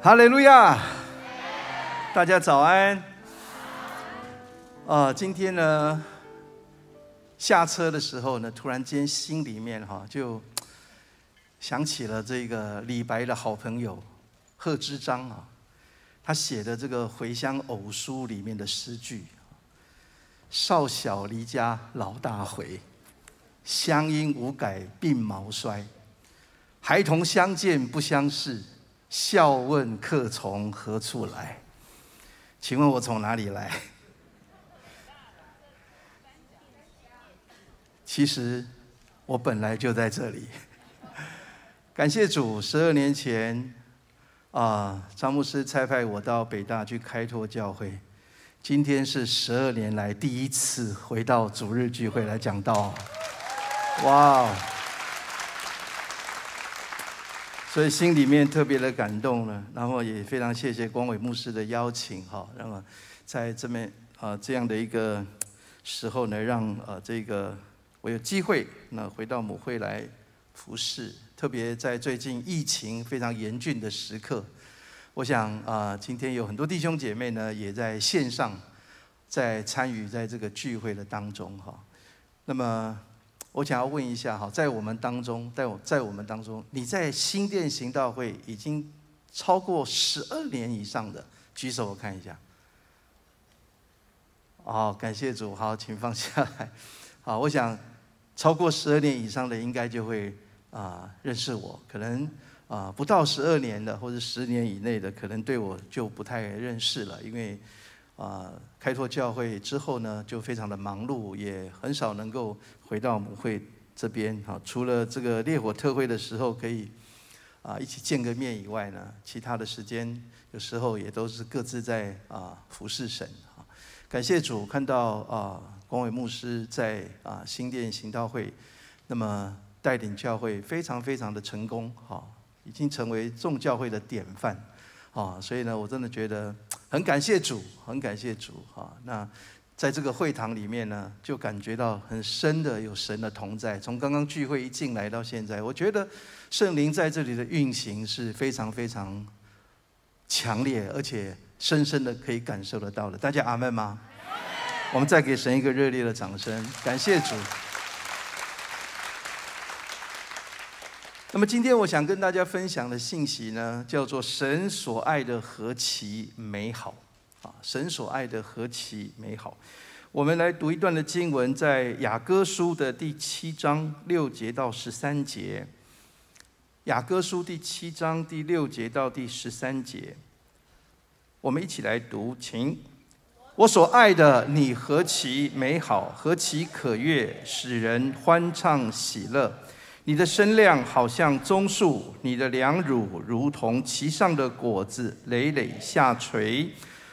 哈利路亚！大家早安。啊，今天呢，下车的时候呢，突然间心里面哈就想起了这个李白的好朋友贺知章啊，他写的这个《回乡偶书》里面的诗句：“少小离家老大回，乡音无改鬓毛衰。孩童相见不相识。”笑问客从何处来？请问我从哪里来？其实我本来就在这里。感谢主，十二年前啊，张牧师差派我到北大去开拓教会。今天是十二年来第一次回到主日聚会来讲道。哇！所以心里面特别的感动了，然后也非常谢谢光伟牧师的邀请哈，那么在这边啊这样的一个时候呢，让呃这个我有机会那回到母会来服侍，特别在最近疫情非常严峻的时刻，我想啊今天有很多弟兄姐妹呢也在线上在参与在这个聚会的当中哈，那么。我想要问一下哈，在我们当中，在我，在我们当中，你在新店行道会已经超过十二年以上的，举手我看一下。哦，感谢主，好，请放下来。好，我想超过十二年以上的，应该就会啊认识我。可能啊不到十二年的，或者十年以内的，可能对我就不太认识了，因为。啊，开拓教会之后呢，就非常的忙碌，也很少能够回到母会这边。哈，除了这个烈火特会的时候可以啊一起见个面以外呢，其他的时间有时候也都是各自在啊服侍神。啊，感谢主，看到啊光伟牧师在啊新店行道会，那么带领教会非常非常的成功。哈，已经成为众教会的典范。啊，所以呢，我真的觉得。很感谢主，很感谢主哈。那在这个会堂里面呢，就感觉到很深的有神的同在。从刚刚聚会一进来到现在，我觉得圣灵在这里的运行是非常非常强烈，而且深深的可以感受得到的。大家阿门吗？我们再给神一个热烈的掌声，感谢主。那么今天我想跟大家分享的信息呢，叫做“神所爱的何其美好”，啊，神所爱的何其美好。我们来读一段的经文，在雅歌书的第七章六节到十三节。雅歌书第七章第六节到第十三节，我们一起来读，请。我所爱的你何其美好，何其可悦，使人欢畅喜乐。你的身量好像棕树，你的良乳如同其上的果子累累下垂。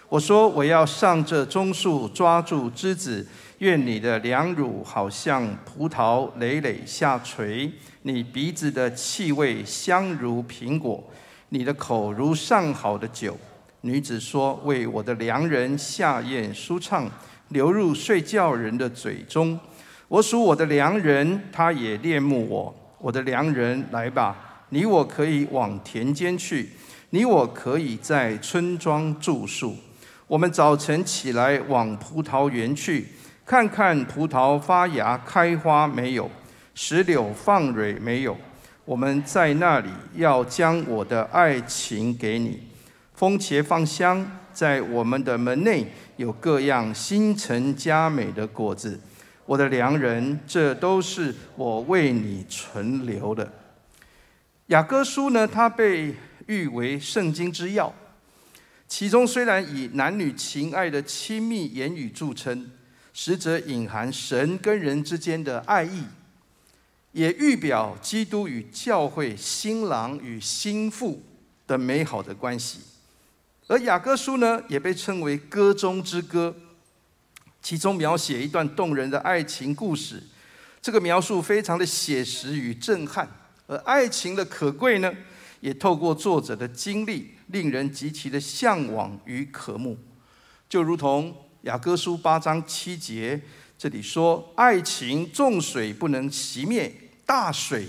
我说我要上这棕树抓住枝子，愿你的良乳好像葡萄累累下垂。你鼻子的气味香如苹果，你的口如上好的酒。女子说：为我的良人下咽舒畅，流入睡觉人的嘴中。我属我的良人，他也恋慕我。我的良人，来吧！你我可以往田间去，你我可以在村庄住宿。我们早晨起来往葡萄园去，看看葡萄发芽开花没有，石榴放蕊没有。我们在那里要将我的爱情给你。风茄放香，在我们的门内有各样新陈佳美的果子。我的良人，这都是我为你存留的。雅各书呢，它被誉为圣经之要，其中虽然以男女情爱的亲密言语著称，实则隐含神跟人之间的爱意，也预表基督与教会、新郎与新妇的美好的关系。而雅各书呢，也被称为歌中之歌。其中描写一段动人的爱情故事，这个描述非常的写实与震撼，而爱情的可贵呢，也透过作者的经历，令人极其的向往与渴慕。就如同雅歌书八章七节这里说：“爱情重水不能熄灭，大水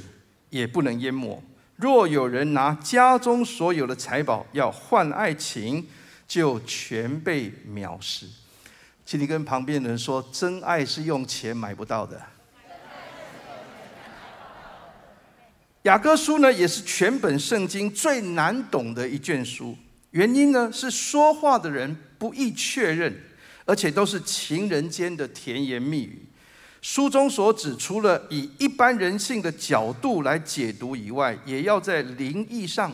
也不能淹没，若有人拿家中所有的财宝要换爱情，就全被藐视。请你跟旁边的人说：真爱是用钱买不到的。雅各书呢，也是全本圣经最难懂的一卷书。原因呢，是说话的人不易确认，而且都是情人间的甜言蜜语。书中所指，除了以一般人性的角度来解读以外，也要在灵意上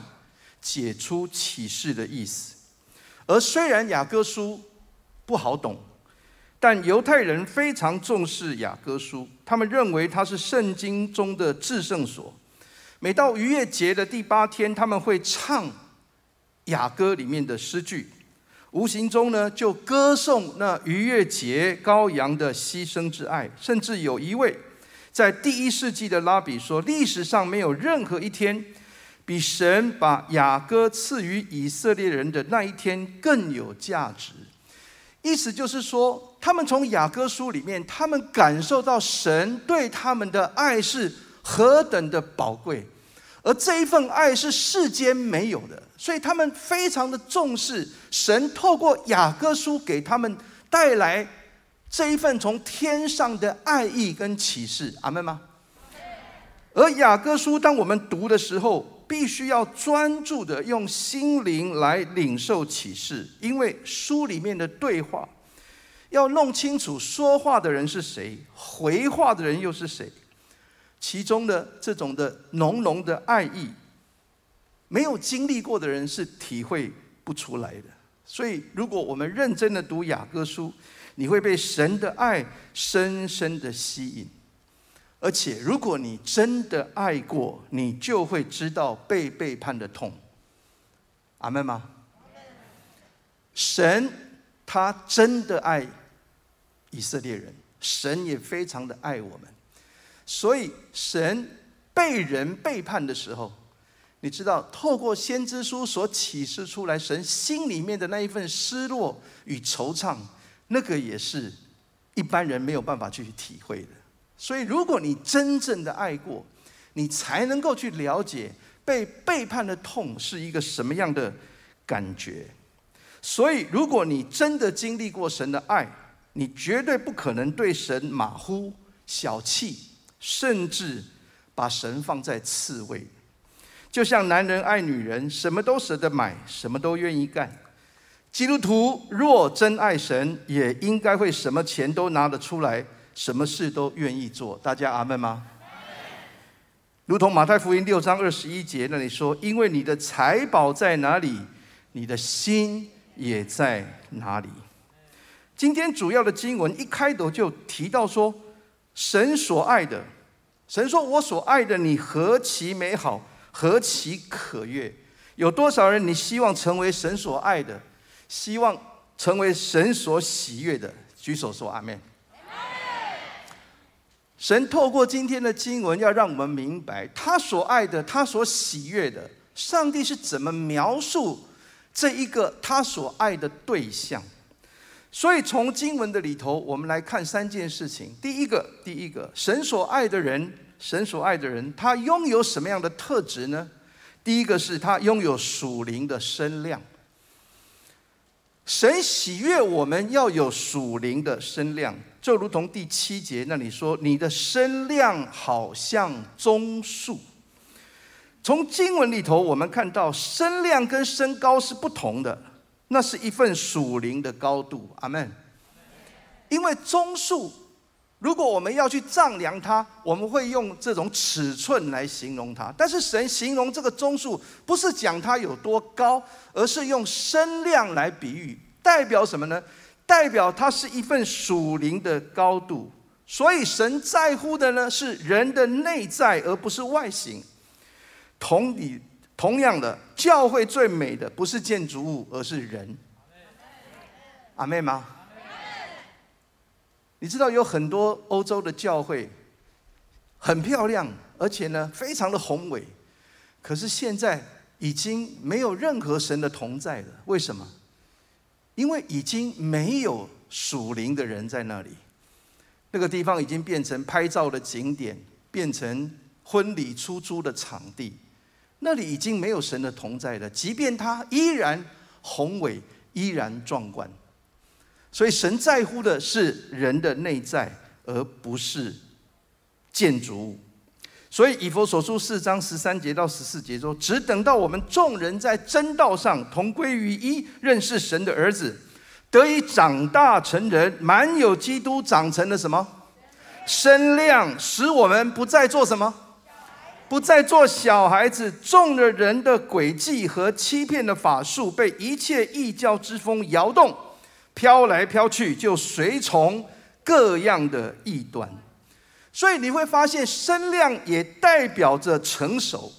解出启示的意思。而虽然雅各书不好懂，但犹太人非常重视雅各书，他们认为它是圣经中的至圣所。每到逾越节的第八天，他们会唱雅歌里面的诗句。无形中呢，就歌颂那逾越节羔羊的牺牲之爱，甚至有一位在第一世纪的拉比说，历史上没有任何一天比神把雅歌赐予以色列人的那一天更有价值。意思就是说，他们从雅歌书里面，他们感受到神对他们的爱是何等的宝贵。而这一份爱是世间没有的，所以他们非常的重视神透过雅各书给他们带来这一份从天上的爱意跟启示，阿门吗？而雅各书当我们读的时候，必须要专注的用心灵来领受启示，因为书里面的对话要弄清楚说话的人是谁，回话的人又是谁。其中的这种的浓浓的爱意，没有经历过的人是体会不出来的。所以，如果我们认真的读雅各书，你会被神的爱深深的吸引。而且，如果你真的爱过，你就会知道被背叛的痛。阿门吗？神他真的爱以色列人，神也非常的爱我们。所以，神被人背叛的时候，你知道，透过先知书所启示出来，神心里面的那一份失落与惆怅，那个也是一般人没有办法去体会的。所以，如果你真正的爱过，你才能够去了解被背叛的痛是一个什么样的感觉。所以，如果你真的经历过神的爱，你绝对不可能对神马虎、小气。甚至把神放在次位，就像男人爱女人，什么都舍得买，什么都愿意干。基督徒若真爱神，也应该会什么钱都拿得出来，什么事都愿意做。大家阿门吗？如同马太福音六章二十一节那里说：“因为你的财宝在哪里，你的心也在哪里。”今天主要的经文一开头就提到说。神所爱的，神说：“我所爱的你何其美好，何其可悦。”有多少人你希望成为神所爱的，希望成为神所喜悦的？举手说阿门。神透过今天的经文，要让我们明白他所爱的，他所喜悦的，上帝是怎么描述这一个他所爱的对象。所以，从经文的里头，我们来看三件事情。第一个，第一个，神所爱的人，神所爱的人，他拥有什么样的特质呢？第一个是他拥有属灵的身量。神喜悦我们要有属灵的身量，就如同第七节那里说：“你的身量好像棕树。”从经文里头，我们看到身量跟身高是不同的。那是一份属灵的高度，阿门。因为棕树，如果我们要去丈量它，我们会用这种尺寸来形容它。但是神形容这个棕树，不是讲它有多高，而是用身量来比喻，代表什么呢？代表它是一份属灵的高度。所以神在乎的呢，是人的内在，而不是外形。同理。同样的，教会最美的不是建筑物，而是人。阿妹吗？你知道有很多欧洲的教会很漂亮，而且呢非常的宏伟，可是现在已经没有任何神的同在了。为什么？因为已经没有属灵的人在那里，那个地方已经变成拍照的景点，变成婚礼出租的场地。那里已经没有神的同在了。即便它依然宏伟，依然壮观。所以神在乎的是人的内在，而不是建筑物。所以以佛所书四章十三节到十四节说：“只等到我们众人在真道上同归于一，认识神的儿子，得以长大成人，满有基督长成的什么身量，使我们不再做什么，不再做小孩子，中了人的诡计和欺骗的法术，被一切异教之风摇动。”飘来飘去，就随从各样的异端，所以你会发现，身量也代表着成熟，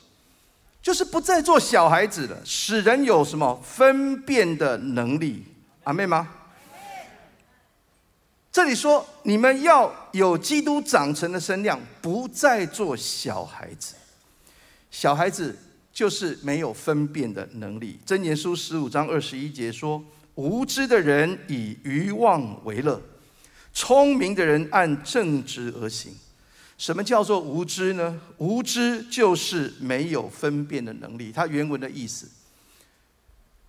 就是不再做小孩子了，使人有什么分辨的能力？阿妹吗？这里说，你们要有基督长成的身量，不再做小孩子。小孩子就是没有分辨的能力。箴言书十五章二十一节说。无知的人以愚妄为乐，聪明的人按正直而行。什么叫做无知呢？无知就是没有分辨的能力。它原文的意思，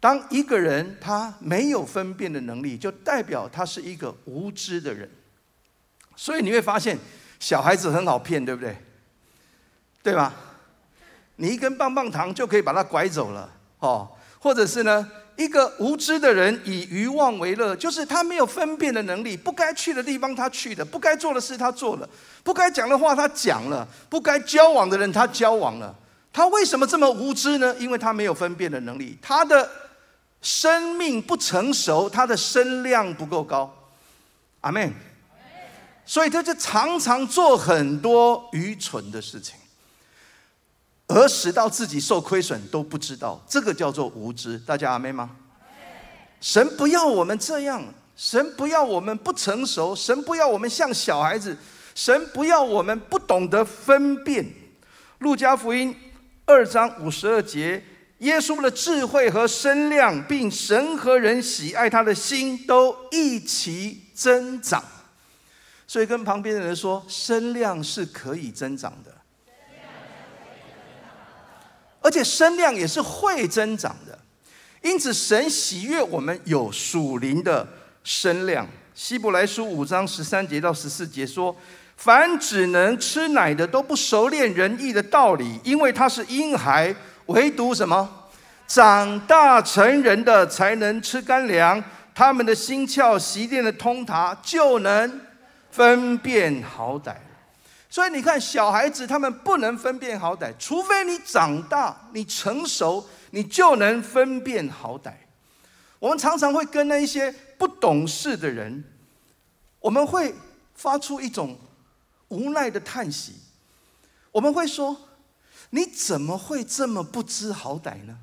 当一个人他没有分辨的能力，就代表他是一个无知的人。所以你会发现，小孩子很好骗，对不对？对吧？你一根棒棒糖就可以把他拐走了，哦，或者是呢？一个无知的人以愚妄为乐，就是他没有分辨的能力，不该去的地方他去的，不该做的事他做了，不该讲的话他讲了，不该交往的人他交往了。他为什么这么无知呢？因为他没有分辨的能力，他的生命不成熟，他的身量不够高。阿门。所以他就常常做很多愚蠢的事情。而使到自己受亏损都不知道，这个叫做无知。大家阿妹吗？神不要我们这样，神不要我们不成熟，神不要我们像小孩子，神不要我们不懂得分辨。路加福音二章五十二节，耶稣的智慧和身量，并神和人喜爱他的心都一起增长。所以跟旁边的人说，身量是可以增长的。而且声量也是会增长的，因此神喜悦我们有属灵的声量。希伯来书五章十三节到十四节说：“凡只能吃奶的，都不熟练仁义的道理，因为他是婴孩；唯独什么长大成人的，才能吃干粮。他们的心窍习练的通达，就能分辨好歹。”所以你看，小孩子他们不能分辨好歹，除非你长大、你成熟，你就能分辨好歹。我们常常会跟那一些不懂事的人，我们会发出一种无奈的叹息。我们会说：“你怎么会这么不知好歹呢？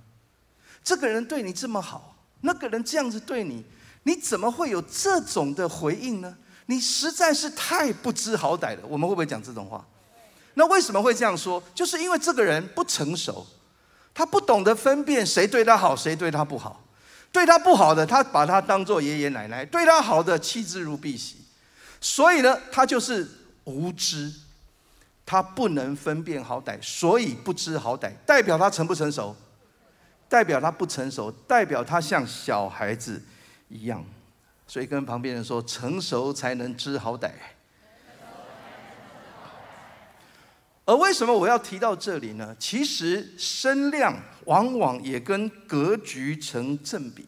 这个人对你这么好，那个人这样子对你，你怎么会有这种的回应呢？”你实在是太不知好歹了。我们会不会讲这种话？那为什么会这样说？就是因为这个人不成熟，他不懂得分辨谁对他好，谁对他不好。对他不好的，他把他当做爷爷奶奶；对他好的，弃之如敝屣。所以呢，他就是无知，他不能分辨好歹，所以不知好歹。代表他成不成熟？代表他不成熟？代表他像小孩子一样？所以跟旁边人说，成熟才能知好歹。而为什么我要提到这里呢？其实声量往往也跟格局成正比。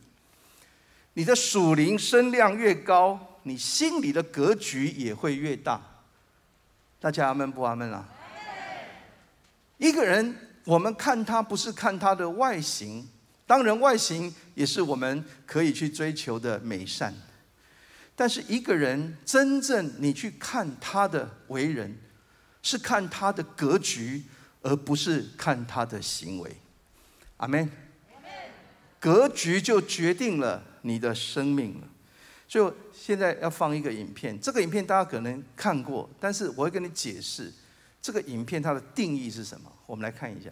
你的属灵声量越高，你心里的格局也会越大。大家阿门不阿门啊？一个人，我们看他不是看他的外形，当然外形也是我们可以去追求的美善。但是一个人真正你去看他的为人，是看他的格局，而不是看他的行为。阿门。格局就决定了你的生命了。就现在要放一个影片，这个影片大家可能看过，但是我会跟你解释这个影片它的定义是什么。我们来看一下。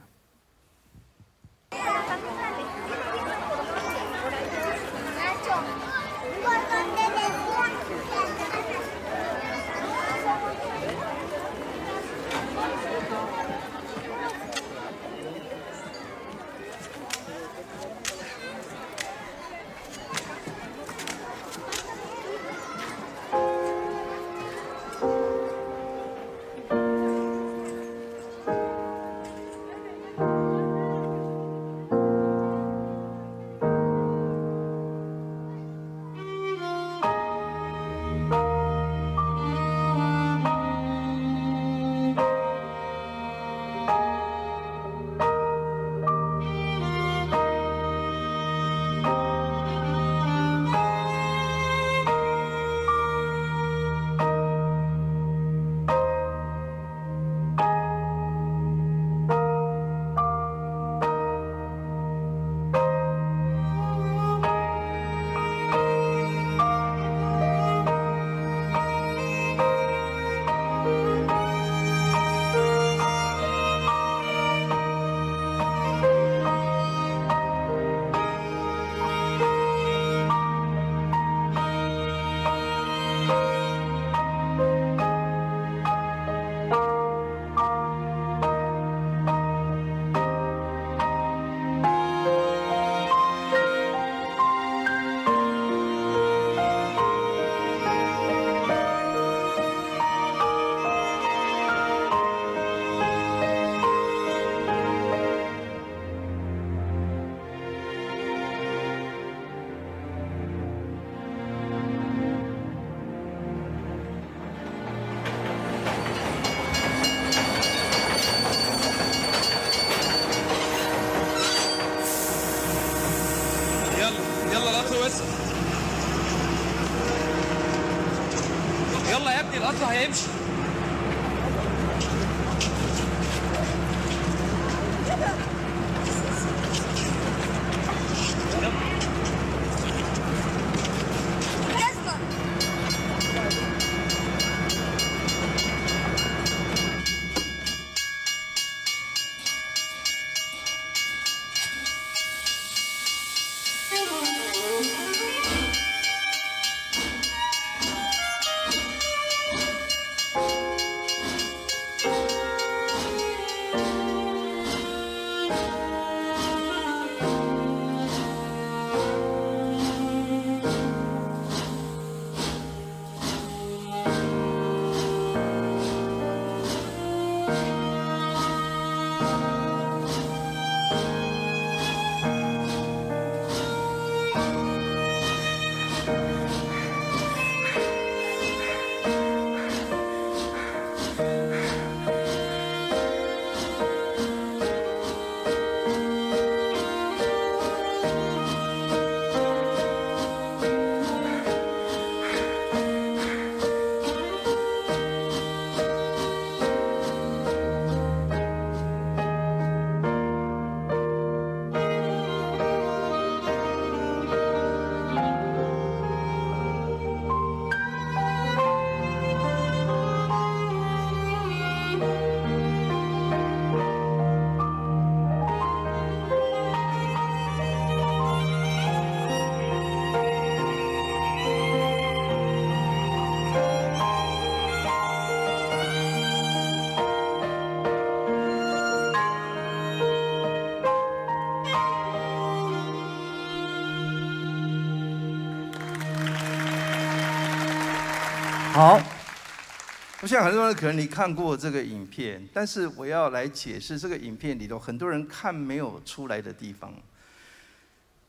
想很多人可能你看过这个影片，但是我要来解释这个影片里头很多人看没有出来的地方。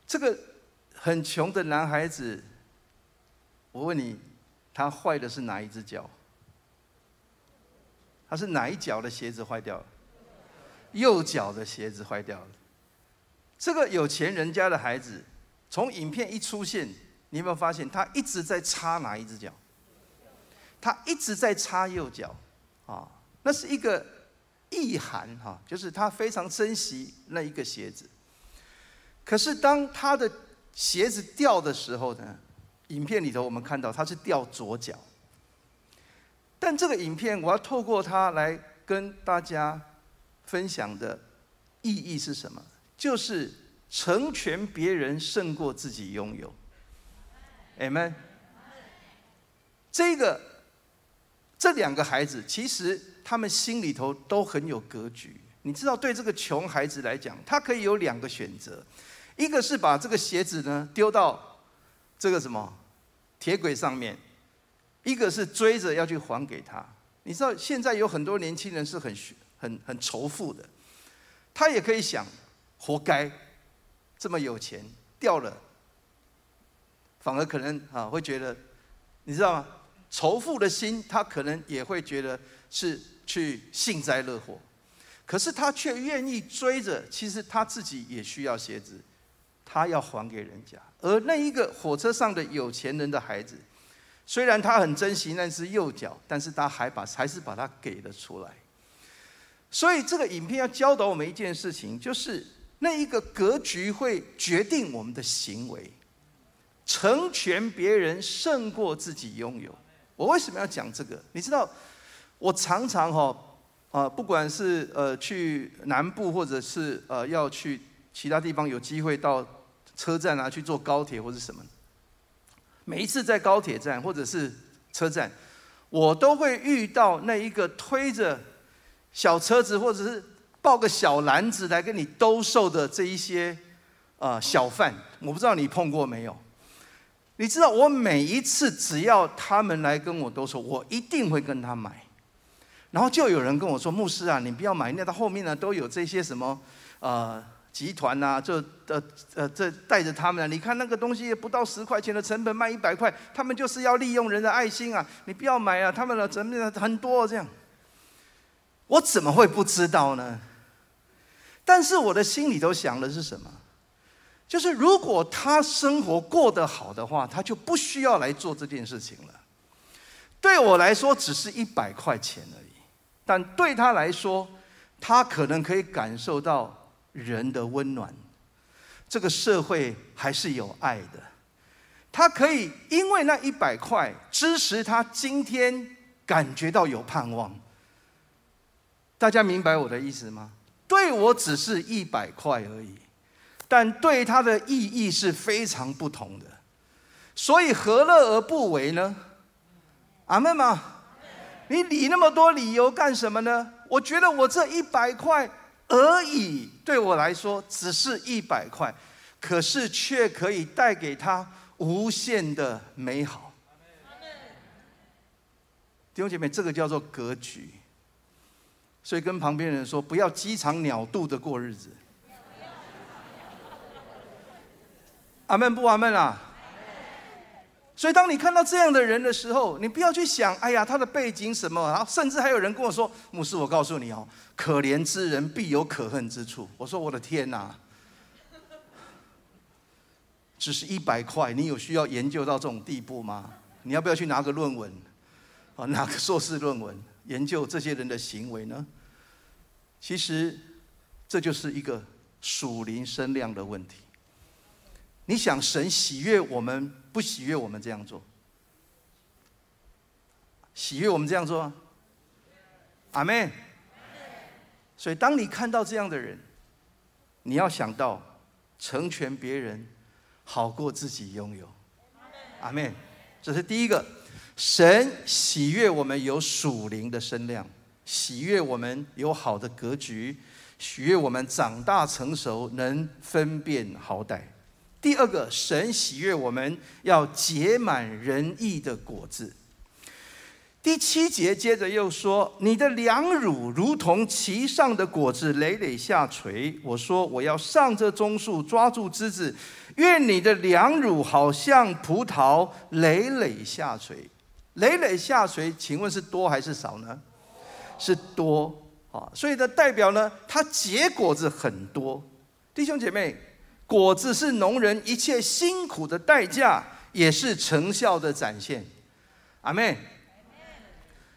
这个很穷的男孩子，我问你，他坏的是哪一只脚？他是哪一脚的鞋子坏掉了？右脚的鞋子坏掉了。这个有钱人家的孩子，从影片一出现，你有没有发现他一直在擦哪一只脚？他一直在擦右脚，啊，那是一个意涵哈，就是他非常珍惜那一个鞋子。可是当他的鞋子掉的时候呢，影片里头我们看到他是掉左脚。但这个影片我要透过它来跟大家分享的意义是什么？就是成全别人胜过自己拥有。Amen。这个。这两个孩子其实他们心里头都很有格局。你知道，对这个穷孩子来讲，他可以有两个选择：一个是把这个鞋子呢丢到这个什么铁轨上面；一个是追着要去还给他。你知道，现在有很多年轻人是很很很仇富的，他也可以想，活该这么有钱掉了，反而可能啊会觉得，你知道吗？仇富的心，他可能也会觉得是去幸灾乐祸，可是他却愿意追着。其实他自己也需要鞋子，他要还给人家。而那一个火车上的有钱人的孩子，虽然他很珍惜那只右脚，但是他还把还是把它给了出来。所以这个影片要教导我们一件事情，就是那一个格局会决定我们的行为，成全别人胜过自己拥有。我为什么要讲这个？你知道，我常常哈啊，不管是呃去南部，或者是呃要去其他地方，有机会到车站啊去坐高铁或者什么，每一次在高铁站或者是车站，我都会遇到那一个推着小车子或者是抱个小篮子来跟你兜售的这一些啊小贩，我不知道你碰过没有。你知道，我每一次只要他们来跟我都说，我一定会跟他买。然后就有人跟我说：“牧师啊，你不要买，那到后面呢都有这些什么呃集团呐，就呃呃这带着他们啊。你看那个东西不到十块钱的成本卖一百块，他们就是要利用人的爱心啊！你不要买啊，他们的成本很多这样。我怎么会不知道呢？但是我的心里头想的是什么？就是如果他生活过得好的话，他就不需要来做这件事情了。对我来说，只是一百块钱而已，但对他来说，他可能可以感受到人的温暖。这个社会还是有爱的，他可以因为那一百块支持他今天感觉到有盼望。大家明白我的意思吗？对我只是一百块而已，但对他的意义是非常不同的。所以何乐而不为呢？阿妹吗？你理那么多理由干什么呢？我觉得我这一百块。而已，对我来说只是一百块，可是却可以带给他无限的美好。弟兄姐妹，这个叫做格局。所以跟旁边人说，不要鸡肠鸟肚的过日子。阿门不阿门啊？所以，当你看到这样的人的时候，你不要去想，哎呀，他的背景什么？然后，甚至还有人跟我说：“牧师，我告诉你哦，可怜之人必有可恨之处。”我说：“我的天哪！只是一百块，你有需要研究到这种地步吗？你要不要去拿个论文，啊，拿个硕士论文，研究这些人的行为呢？其实，这就是一个属灵声量的问题。你想，神喜悦我们？”不喜悦我们这样做，喜悦我们这样做，阿妹。所以，当你看到这样的人，你要想到成全别人，好过自己拥有，阿妹。这是第一个，神喜悦我们有属灵的身量，喜悦我们有好的格局，喜悦我们长大成熟，能分辨好歹。第二个，神喜悦我们要结满仁义的果子。第七节接着又说：“你的良乳如同其上的果子，累累下垂。”我说：“我要上这棕树，抓住枝子。愿你的良乳好像葡萄，累累下垂。累累下垂，请问是多还是少呢？是多啊！所以的代表呢，它结果子很多。弟兄姐妹。果子是农人一切辛苦的代价，也是成效的展现。阿妹。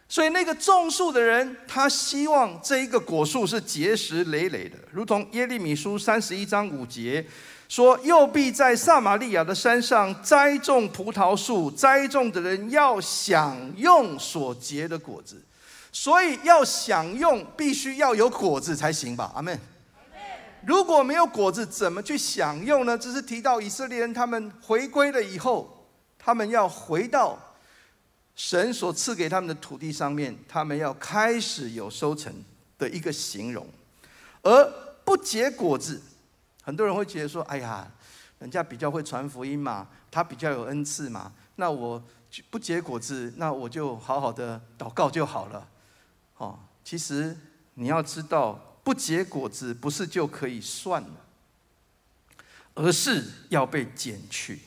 所以那个种树的人，他希望这一个果树是结实累累的，如同耶利米书三十一章五节说：“又必在撒玛利亚的山上栽种葡萄树，栽种的人要享用所结的果子。”所以要享用，必须要有果子才行吧？阿妹。如果没有果子，怎么去享用呢？只是提到以色列人他们回归了以后，他们要回到神所赐给他们的土地上面，他们要开始有收成的一个形容。而不结果子，很多人会觉得说：“哎呀，人家比较会传福音嘛，他比较有恩赐嘛，那我不结果子，那我就好好的祷告就好了。”哦，其实你要知道。不结果子，不是就可以算了，而是要被剪去。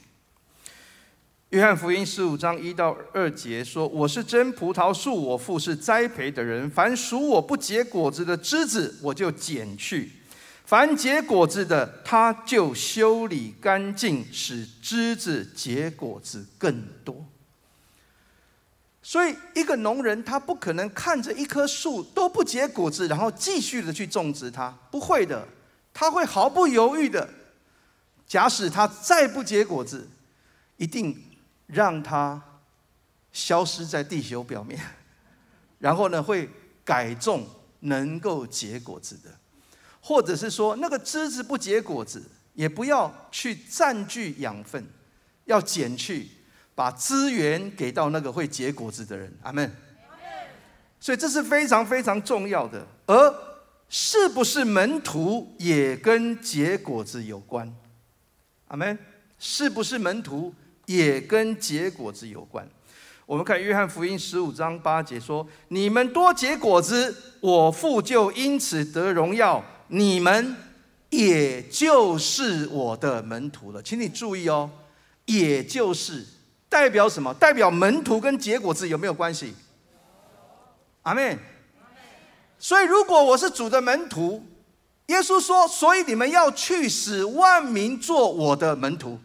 约翰福音十五章一到二节说：“我是真葡萄树，我父是栽培的人。凡属我不结果子的枝子，我就剪去；凡结果子的，他就修理干净，使枝子结果子更多。”所以，一个农人他不可能看着一棵树都不结果子，然后继续的去种植它，不会的，他会毫不犹豫的，假使它再不结果子，一定让它消失在地球表面，然后呢，会改种能够结果子的，或者是说那个枝子不结果子，也不要去占据养分，要减去。把资源给到那个会结果子的人，阿门。所以这是非常非常重要的。而是不是门徒也跟结果子有关？阿门。是不是门徒也跟结果子有关？我们看约翰福音十五章八节说：“你们多结果子，我父就因此得荣耀，你们也就是我的门徒了。”请你注意哦，也就是。代表什么？代表门徒跟结果子有没有关系？阿妹。所以，如果我是主的门徒，耶稣说：“所以你们要去使万民做我的门徒。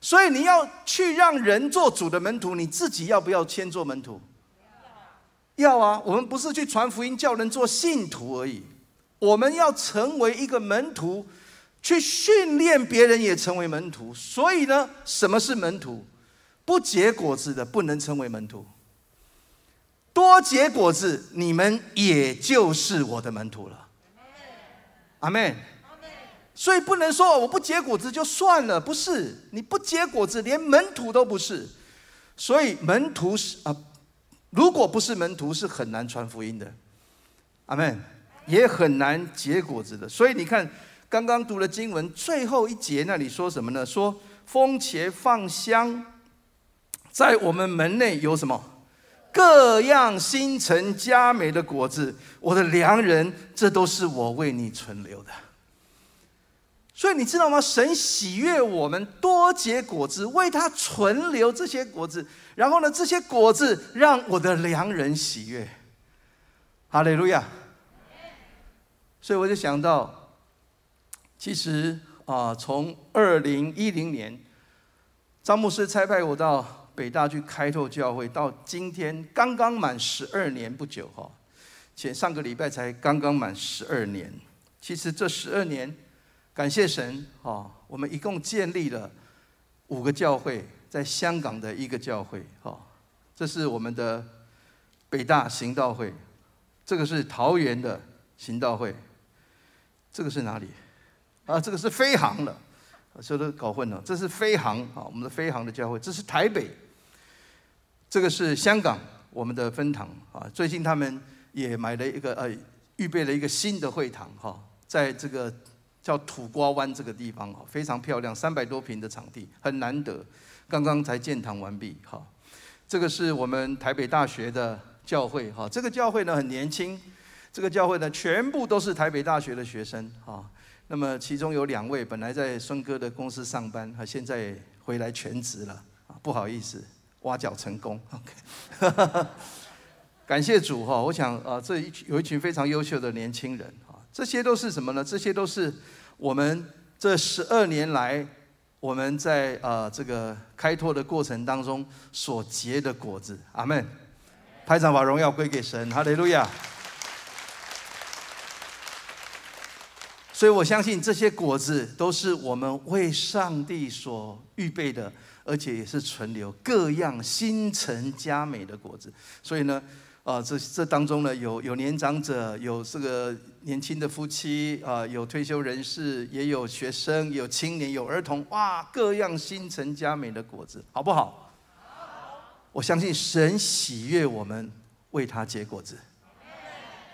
所以你要去让人做主的门徒，你自己要不要先做门徒？要啊！我们不是去传福音叫人做信徒而已，我们要成为一个门徒，去训练别人也成为门徒。所以呢，什么是门徒？不结果子的不能成为门徒。多结果子，你们也就是我的门徒了。”阿妹，所以不能说我不结果子就算了，不是你不结果子，连门徒都不是。所以门徒是啊，如果不是门徒，是很难传福音的。阿妹，也很难结果子的。所以你看，刚刚读了经文最后一节那里说什么呢？说风茄放香，在我们门内有什么？各样新陈佳美的果子，我的良人，这都是我为你存留的。所以你知道吗？神喜悦我们多结果子，为他存留这些果子，然后呢，这些果子让我的良人喜悦。哈利路亚。所以我就想到，其实啊，从二零一零年，张牧师差派我到。北大去开拓教会，到今天刚刚满十二年不久哈，前上个礼拜才刚刚满十二年。其实这十二年，感谢神哈，我们一共建立了五个教会，在香港的一个教会哈，这是我们的北大行道会，这个是桃园的行道会，这个是哪里？啊，这个是飞航的，这都搞混了，这是飞航啊，我们的飞航的教会，这是台北。这个是香港我们的分堂啊，最近他们也买了一个呃，预备了一个新的会堂哈，在这个叫土瓜湾这个地方哈，非常漂亮，三百多平的场地，很难得，刚刚才建堂完毕哈。这个是我们台北大学的教会哈，这个教会呢很年轻，这个教会呢全部都是台北大学的学生哈。那么其中有两位本来在孙哥的公司上班，他现在回来全职了啊，不好意思。挖角成功，OK，感谢主哈！我想啊，这一群有一群非常优秀的年轻人啊，这些都是什么呢？这些都是我们这十二年来我们在啊这个开拓的过程当中所结的果子。阿门！拍掌把荣耀归给神，哈利路亚！所以我相信这些果子都是我们为上帝所预备的。而且也是存留各样新陈佳美的果子，所以呢，啊，这这当中呢，有有年长者，有这个年轻的夫妻，啊，有退休人士，也有学生，有青年，有儿童，哇，各样新陈佳美的果子，好不好？我相信神喜悦我们为他结果子。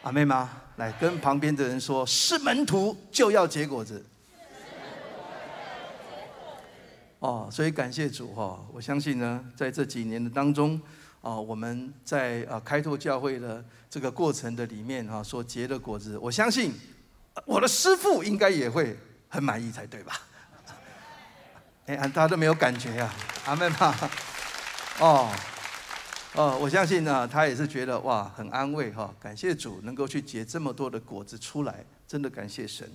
阿妹吗？来跟旁边的人说，是门徒就要结果子。哦，所以感谢主哈！我相信呢，在这几年的当中，啊，我们在啊开拓教会的这个过程的里面哈，所结的果子，我相信我的师傅应该也会很满意才对吧？哎，大家都没有感觉呀，阿门吧？哦，哦，我相信呢，他也是觉得哇，很安慰哈！感谢主能够去结这么多的果子出来，真的感谢神。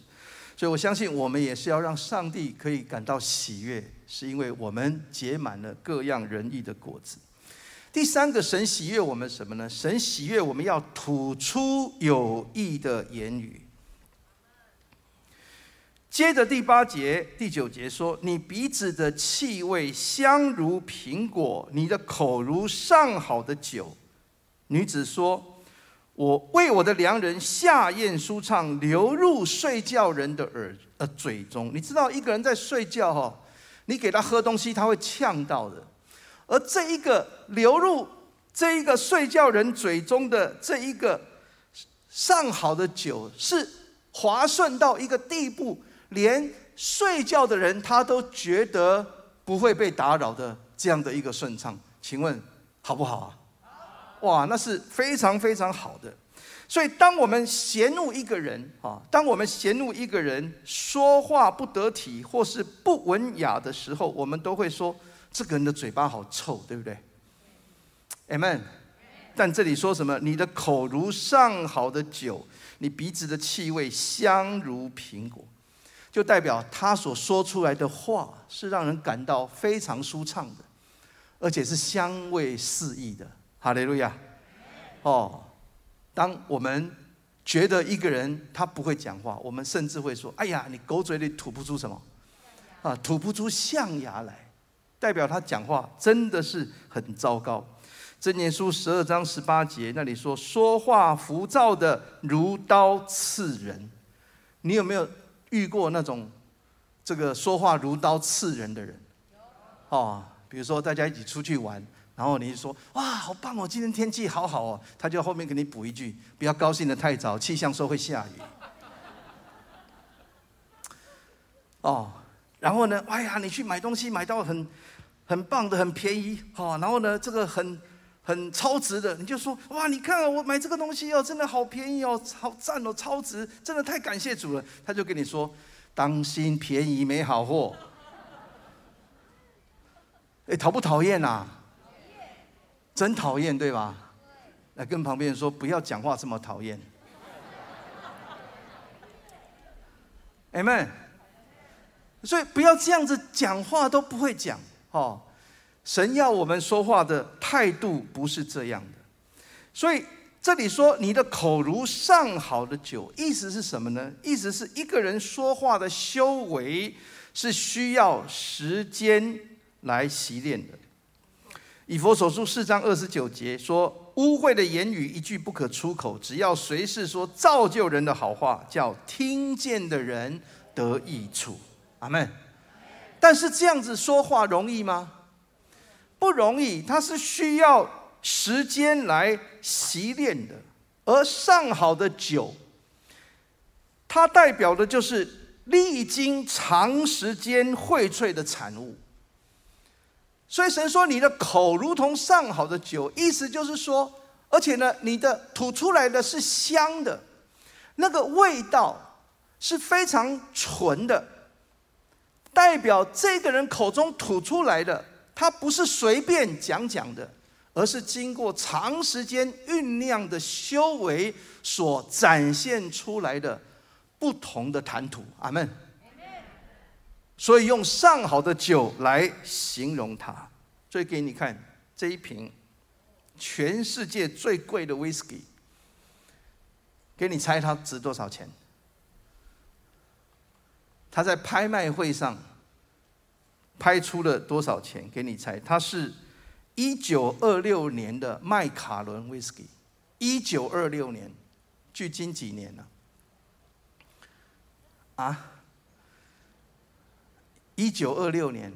所以我相信我们也是要让上帝可以感到喜悦。是因为我们结满了各样仁义的果子。第三个，神喜悦我们什么呢？神喜悦我们要吐出有益的言语。接着第八节、第九节说：“你鼻子的气味香如苹果，你的口如上好的酒。”女子说：“我为我的良人下咽舒畅，流入睡觉人的耳呃嘴中。”你知道一个人在睡觉哈？你给他喝东西，他会呛到的。而这一个流入这一个睡觉人嘴中的这一个上好的酒，是滑顺到一个地步，连睡觉的人他都觉得不会被打扰的这样的一个顺畅。请问好不好啊？哇，那是非常非常好的。所以，当我们嫌怒一个人啊，当我们嫌怒一个人说话不得体或是不文雅的时候，我们都会说这个人的嘴巴好臭，对不对？Amen。但这里说什么？你的口如上好的酒，你鼻子的气味香如苹果，就代表他所说出来的话是让人感到非常舒畅的，而且是香味四溢的。哈利路亚！哦，当我们觉得一个人他不会讲话，我们甚至会说：“哎呀，你狗嘴里吐不出什么，啊，吐不出象牙来，代表他讲话真的是很糟糕。”箴言书十二章十八节那里说：“说话浮躁的如刀刺人。”你有没有遇过那种这个说话如刀刺人的人？哦，比如说大家一起出去玩。然后你就说哇，好棒哦！今天天气好好哦。他就后面给你补一句：不要高兴的太早，气象说会下雨。哦，然后呢？哎呀，你去买东西买到很很棒的、很便宜，哦，然后呢，这个很很超值的，你就说哇，你看我买这个东西哦，真的好便宜哦，好赞哦，超值，真的太感谢主了。他就跟你说：当心便宜没好货。哎，讨不讨厌呐？真讨厌，对吧？来跟旁边人说，不要讲话这么讨厌。Amen。所以不要这样子讲话都不会讲哦。神要我们说话的态度不是这样的。所以这里说你的口如上好的酒，意思是什么呢？意思是一个人说话的修为是需要时间来习练的。以佛所书四章二十九节说：“污秽的言语一句不可出口，只要随时说造就人的好话，叫听见的人得益处。”阿门。但是这样子说话容易吗？不容易，它是需要时间来习练的。而上好的酒，它代表的就是历经长时间荟萃的产物。所以神说：“你的口如同上好的酒。”意思就是说，而且呢，你的吐出来的是香的，那个味道是非常纯的，代表这个人口中吐出来的，他不是随便讲讲的，而是经过长时间酝酿的修为所展现出来的不同的谈吐。阿门。所以用上好的酒来形容它，所以给你看这一瓶全世界最贵的威士忌，给你猜它值多少钱？他在拍卖会上拍出了多少钱？给你猜，它是一九二六年的麦卡伦威士忌，一九二六年，距今几年了？啊？一九二六年，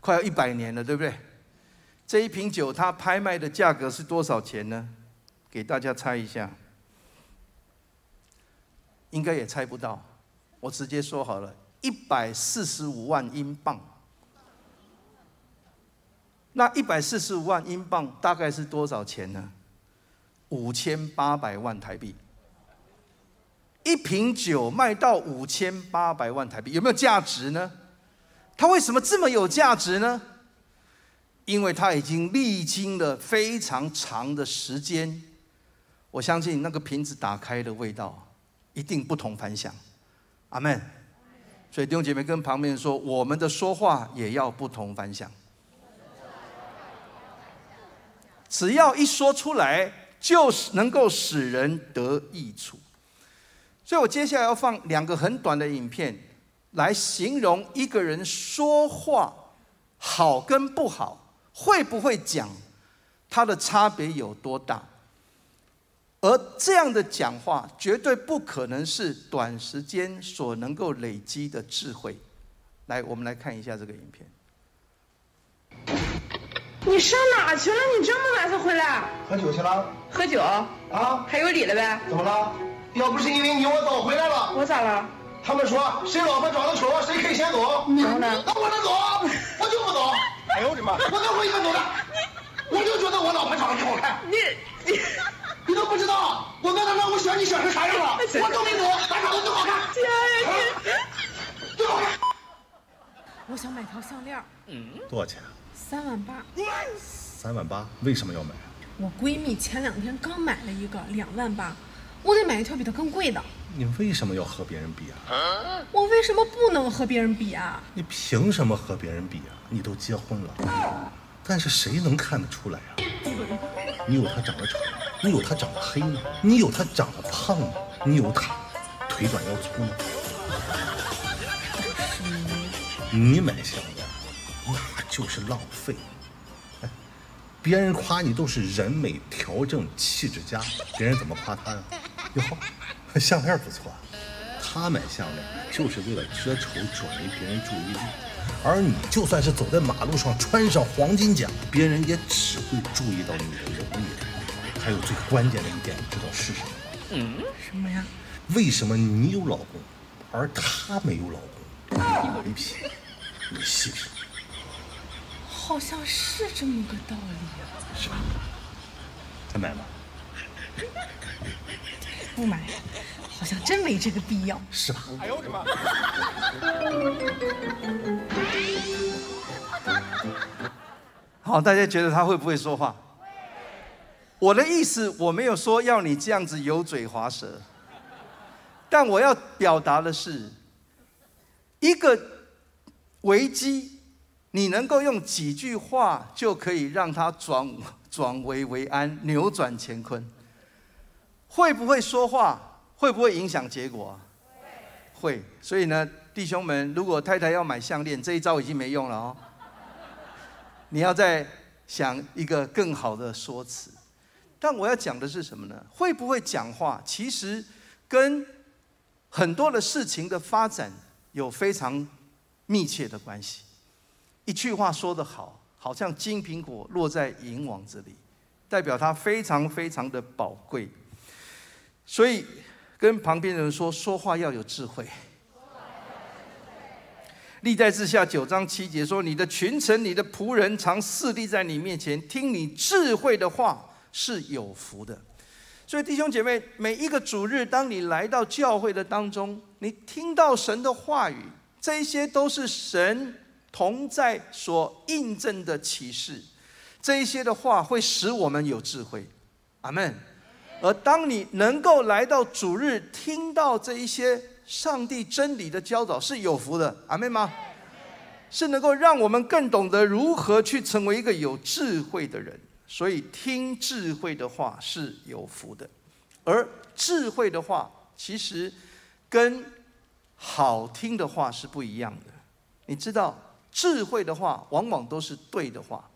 快要一百年了，对不对？这一瓶酒它拍卖的价格是多少钱呢？给大家猜一下，应该也猜不到。我直接说好了，一百四十五万英镑。那一百四十五万英镑大概是多少钱呢？五千八百万台币。一瓶酒卖到五千八百万台币，有没有价值呢？它为什么这么有价值呢？因为它已经历经了非常长的时间。我相信那个瓶子打开的味道一定不同凡响。阿门。所以弟兄姐妹跟旁边说，我们的说话也要不同凡响。只要一说出来，就是能够使人得益处。所以我接下来要放两个很短的影片，来形容一个人说话好跟不好，会不会讲，它的差别有多大。而这样的讲话，绝对不可能是短时间所能够累积的智慧。来，我们来看一下这个影片。你上哪去了？你这么晚才回来？喝酒去了。喝酒？啊？还有理了呗？怎么了？要不是因为你，我早回来了。我咋了？他们说谁老婆长得丑，谁可以先走。然后呢？那我能走？我就不走。哎呦我的妈！我能回一个走的。我就觉得我老婆长得挺好看。你你你都不知道，我跟他说我选你选成啥样了？我都没走，咱长得最好看。姐，最好看。我想买条项链。嗯。多少钱？三万八。三万八？为什么要买？我闺蜜前两天刚买了一个两万八，我得买一条比它更贵的。你为什么要和别人比啊？我为什么不能和别人比啊？你凭什么和别人比啊？你都结婚了，但是谁能看得出来啊？你有他长得丑，你有他长得黑吗？你有他长得胖吗？你有他腿短腰粗吗？你买项链，那就是浪费。哎，别人夸你都是人美调正气质佳，别人怎么夸他呀？哟，项链不错，他买项链就是为了遮丑转移别人注意力，而你就算是走在马路上穿上黄金甲，别人也只会注意到你的容颜。还有最关键的一点，你知道是什么吗？嗯，什么呀？为什么你有老公，而他没有老公？你品，你细品，好像是这么个道理啊。是吧？再买吧。不买，好像真没这个必要。是吧？哎呦我的妈！好，大家觉得他会不会说话？我的意思，我没有说要你这样子油嘴滑舌，但我要表达的是，一个危机，你能够用几句话就可以让它转转危为安，扭转乾坤。会不会说话？会不会影响结果？会。所以呢，弟兄们，如果太太要买项链，这一招已经没用了哦。你要再想一个更好的说辞。但我要讲的是什么呢？会不会讲话，其实跟很多的事情的发展有非常密切的关系。一句话说得好，好像金苹果落在银网子里，代表它非常非常的宝贵。所以，跟旁边人说，说话要有智慧。历代志下九章七节说：“你的群臣、你的仆人常侍立在你面前，听你智慧的话是有福的。”所以，弟兄姐妹，每一个主日，当你来到教会的当中，你听到神的话语，这些都是神同在所印证的启示。这一些的话会使我们有智慧。阿门。而当你能够来到主日，听到这一些上帝真理的教导，是有福的，阿妹吗？是能够让我们更懂得如何去成为一个有智慧的人。所以听智慧的话是有福的，而智慧的话其实跟好听的话是不一样的。你知道，智慧的话往往都是对的话。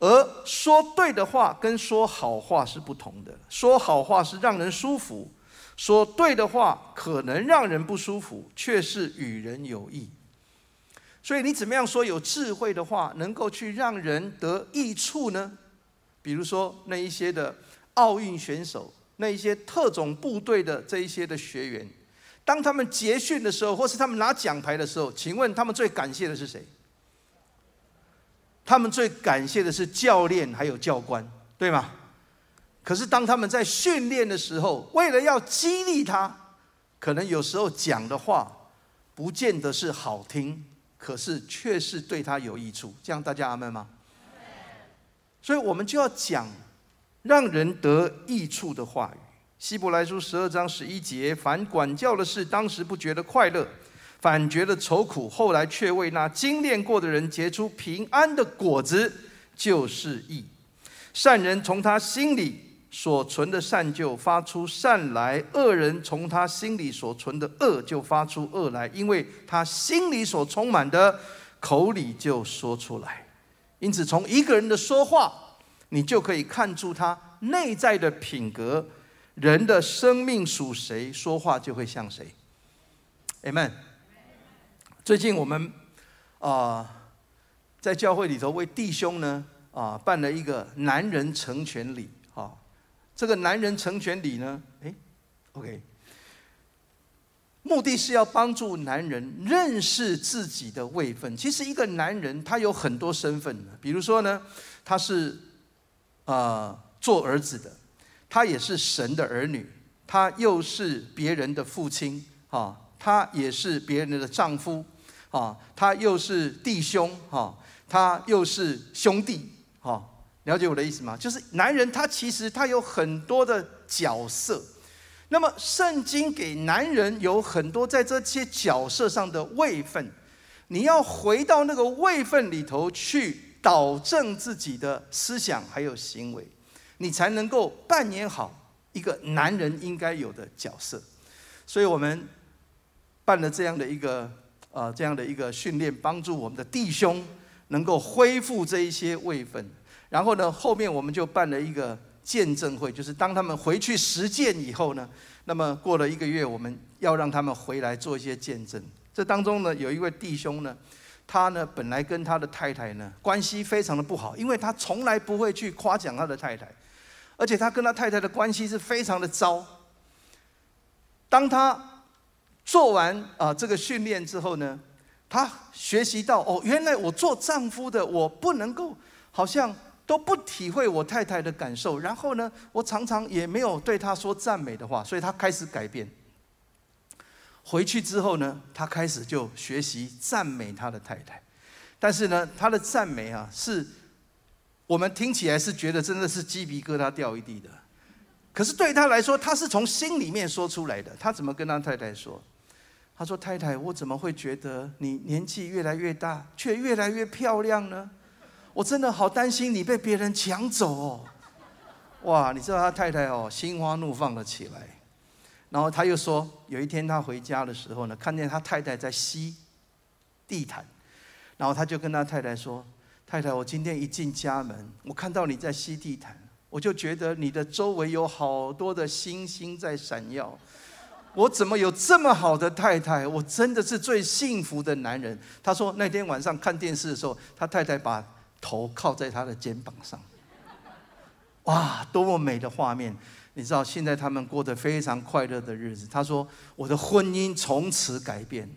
而说对的话跟说好话是不同的。说好话是让人舒服，说对的话可能让人不舒服，却是与人有益。所以你怎么样说有智慧的话，能够去让人得益处呢？比如说那一些的奥运选手，那一些特种部队的这一些的学员，当他们结训的时候，或是他们拿奖牌的时候，请问他们最感谢的是谁？他们最感谢的是教练还有教官，对吗？可是当他们在训练的时候，为了要激励他，可能有时候讲的话不见得是好听，可是却是对他有益处。这样大家阿门吗？所以我们就要讲让人得益处的话语。希伯来书十二章十一节：凡管教的事，当时不觉得快乐。反觉得愁苦，后来却为那精炼过的人结出平安的果子，就是义。善人从他心里所存的善就发出善来，恶人从他心里所存的恶就发出恶来，因为他心里所充满的，口里就说出来。因此，从一个人的说话，你就可以看出他内在的品格。人的生命属谁，说话就会像谁。Amen。最近我们啊，在教会里头为弟兄呢啊办了一个男人成全礼啊。这个男人成全礼呢，哎，OK，目的是要帮助男人认识自己的位分。其实一个男人他有很多身份的，比如说呢，他是啊做儿子的，他也是神的儿女，他又是别人的父亲啊，他也是别人的丈夫。啊，他又是弟兄，哈，他又是兄弟，哈，了解我的意思吗？就是男人他其实他有很多的角色，那么圣经给男人有很多在这些角色上的位分，你要回到那个位分里头去导正自己的思想还有行为，你才能够扮演好一个男人应该有的角色。所以我们办了这样的一个呃这样的一个训练，帮助我们的弟兄能够恢复这一些位分。然后呢，后面我们就办了一个见证会，就是当他们回去实践以后呢，那么过了一个月，我们要让他们回来做一些见证。这当中呢，有一位弟兄呢，他呢本来跟他的太太呢关系非常的不好，因为他从来不会去夸奖他的太太，而且他跟他太太的关系是非常的糟。当他做完啊这个训练之后呢，他学习到哦，原来我做丈夫的，我不能够好像。都不体会我太太的感受，然后呢，我常常也没有对她说赞美的话，所以她开始改变。回去之后呢，他开始就学习赞美他的太太，但是呢，他的赞美啊，是我们听起来是觉得真的是鸡皮疙瘩掉一地的，可是对他来说，他是从心里面说出来的。他怎么跟他太太说？他说：“太太，我怎么会觉得你年纪越来越大，却越来越漂亮呢？”我真的好担心你被别人抢走哦！哇，你知道他太太哦，心花怒放了起来。然后他又说，有一天他回家的时候呢，看见他太太在吸地毯，然后他就跟他太太说：“太太，我今天一进家门，我看到你在吸地毯，我就觉得你的周围有好多的星星在闪耀。我怎么有这么好的太太？我真的是最幸福的男人。”他说那天晚上看电视的时候，他太太把。头靠在他的肩膀上，哇，多么美的画面！你知道，现在他们过得非常快乐的日子。他说：“我的婚姻从此改变，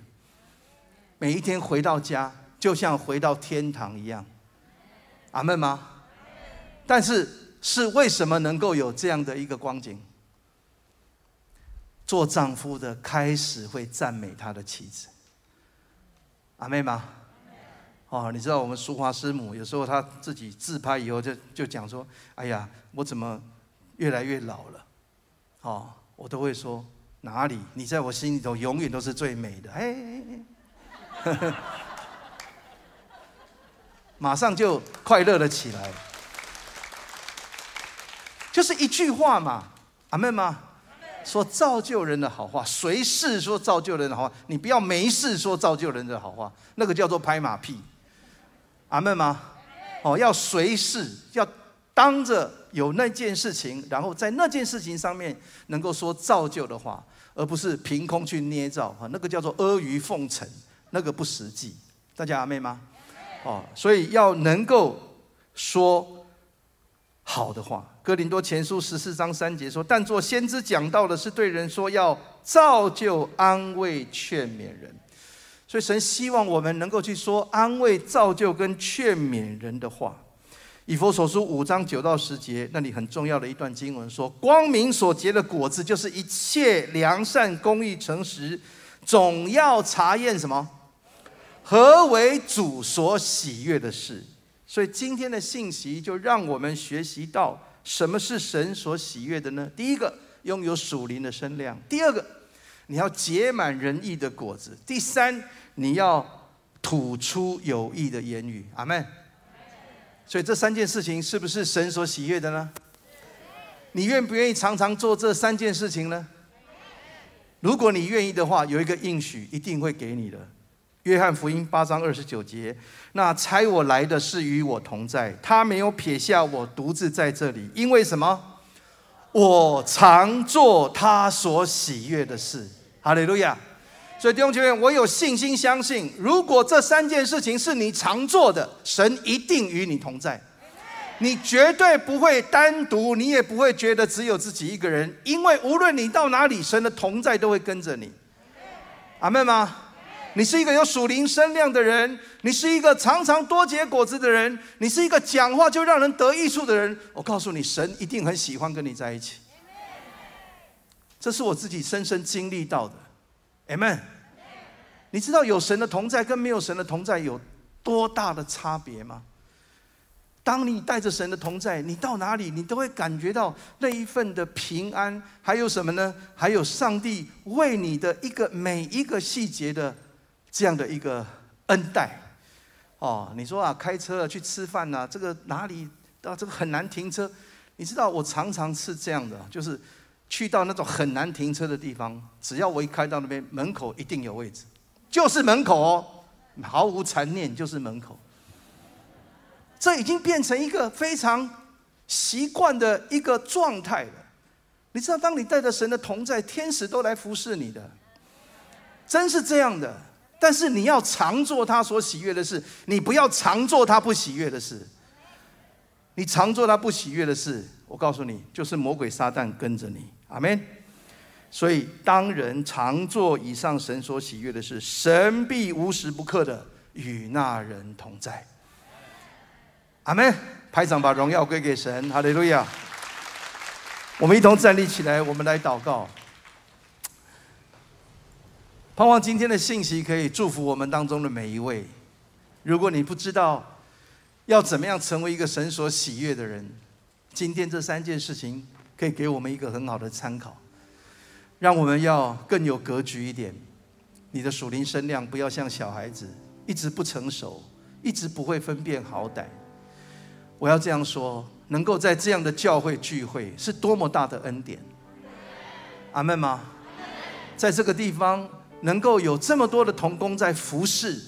每一天回到家就像回到天堂一样。”阿门吗？但是是为什么能够有这样的一个光景？做丈夫的开始会赞美他的妻子。阿妹吗？哦，你知道我们淑华师母有时候她自己自拍以后就就讲说：“哎呀，我怎么越来越老了？”哦，我都会说：“哪里？你在我心里头永远都是最美的。”哎，马上就快乐了起来。就是一句话嘛，阿妹吗？说造就人的好话，随事说造就人的好话，你不要没事说造就人的好话，那个叫做拍马屁。阿门吗？哦，要随时要当着有那件事情，然后在那件事情上面能够说造就的话，而不是凭空去捏造哈，那个叫做阿谀奉承，那个不实际。大家阿妹吗？哦，所以要能够说好的话。哥林多前书十四章三节说：“但做先知讲到的是对人说，要造就、安慰、劝勉人。”所以神希望我们能够去说安慰、造就跟劝勉人的话。以佛所书五章九到十节，那里很重要的一段经文说：“光明所结的果子，就是一切良善、公义、诚实，总要查验什么？何为主所喜悦的事？”所以今天的信息就让我们学习到什么是神所喜悦的呢？第一个，拥有属灵的身量；第二个，你要结满仁义的果子；第三。你要吐出有益的言语，阿门。所以这三件事情是不是神所喜悦的呢？你愿不愿意常常做这三件事情呢？如果你愿意的话，有一个应许一定会给你的。约翰福音八章二十九节，那差我来的是与我同在，他没有撇下我独自在这里，因为什么？我常做他所喜悦的事。哈利路亚。所以弟兄姐妹，我有信心相信，如果这三件事情是你常做的，神一定与你同在。你绝对不会单独，你也不会觉得只有自己一个人，因为无论你到哪里，神的同在都会跟着你。阿门吗？你是一个有属灵声量的人，你是一个常常多结果子的人，你是一个讲话就让人得益处的人。我告诉你，神一定很喜欢跟你在一起。这是我自己深深经历到的。Amen。你知道有神的同在跟没有神的同在有多大的差别吗？当你带着神的同在，你到哪里，你都会感觉到那一份的平安。还有什么呢？还有上帝为你的一个每一个细节的这样的一个恩待。哦，你说啊，开车去吃饭呐，这个哪里啊，这个很难停车。你知道，我常常是这样的，就是去到那种很难停车的地方，只要我一开到那边，门口一定有位置，就是门口哦，毫无残念，就是门口。这已经变成一个非常习惯的一个状态了。你知道，当你带着神的同在，天使都来服侍你的，真是这样的。但是你要常做他所喜悦的事，你不要常做他不喜悦的事。你常做他不喜悦的事，我告诉你，就是魔鬼撒旦跟着你。阿门。所以，当人常做以上神所喜悦的事，神必无时不刻的与那人同在。阿门！拍掌，把荣耀归给神。哈利路亚！我们一同站立起来，我们来祷告。盼望今天的信息可以祝福我们当中的每一位。如果你不知道要怎么样成为一个神所喜悦的人，今天这三件事情可以给我们一个很好的参考，让我们要更有格局一点。你的属灵声量不要像小孩子，一直不成熟，一直不会分辨好歹。我要这样说，能够在这样的教会聚会，是多么大的恩典。阿门吗？在这个地方能够有这么多的童工在服侍，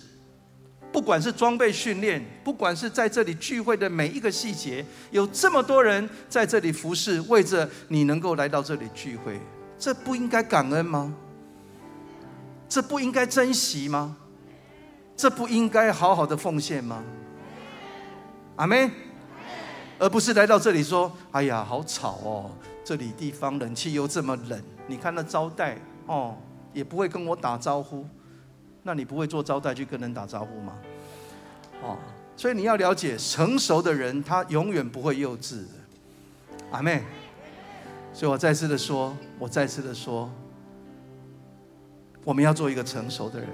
不管是装备训练，不管是在这里聚会的每一个细节，有这么多人在这里服侍，为着你能够来到这里聚会，这不应该感恩吗？这不应该珍惜吗？这不应该好好的奉献吗？阿门。而不是来到这里说：“哎呀，好吵哦！这里地方冷气又这么冷，你看那招待哦，也不会跟我打招呼。那你不会做招待去跟人打招呼吗？哦，所以你要了解，成熟的人他永远不会幼稚的。阿妹，所以我再次的说，我再次的说，我们要做一个成熟的人。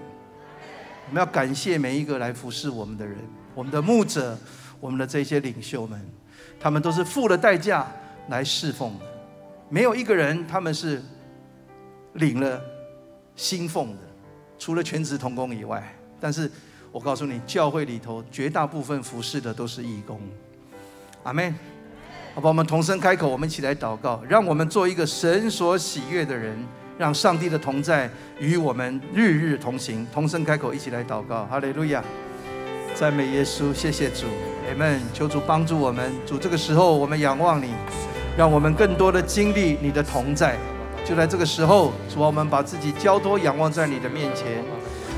我们要感谢每一个来服侍我们的人，我们的牧者，我们的这些领袖们。”他们都是付了代价来侍奉的，没有一个人他们是领了薪俸的，除了全职童工以外。但是我告诉你，教会里头绝大部分服侍的都是义工。阿门。好吧，我们同声开口，我们一起来祷告，让我们做一个神所喜悦的人，让上帝的同在与我们日日同行。同声开口，一起来祷告。哈利路亚，赞美耶稣，谢谢主。阿门！求主帮助我们，主这个时候我们仰望你，让我们更多的经历你的同在。就在这个时候，主我们把自己交托仰望在你的面前，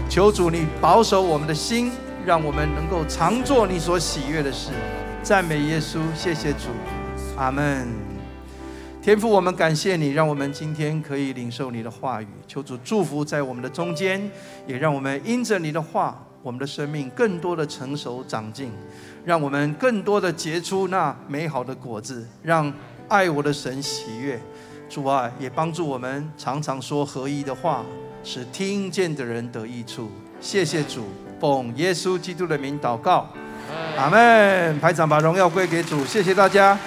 求主你保守我们的心，让我们能够常做你所喜悦的事。赞美耶稣，谢谢主，阿门。天父，我们感谢你，让我们今天可以领受你的话语。求主祝福在我们的中间，也让我们因着你的话，我们的生命更多的成熟长进。让我们更多的结出那美好的果子，让爱我的神喜悦。主啊，也帮助我们常常说合一的话，使听见的人得益处。谢谢主，奉耶稣基督的名祷告，阿门。排长把荣耀归给主，谢谢大家。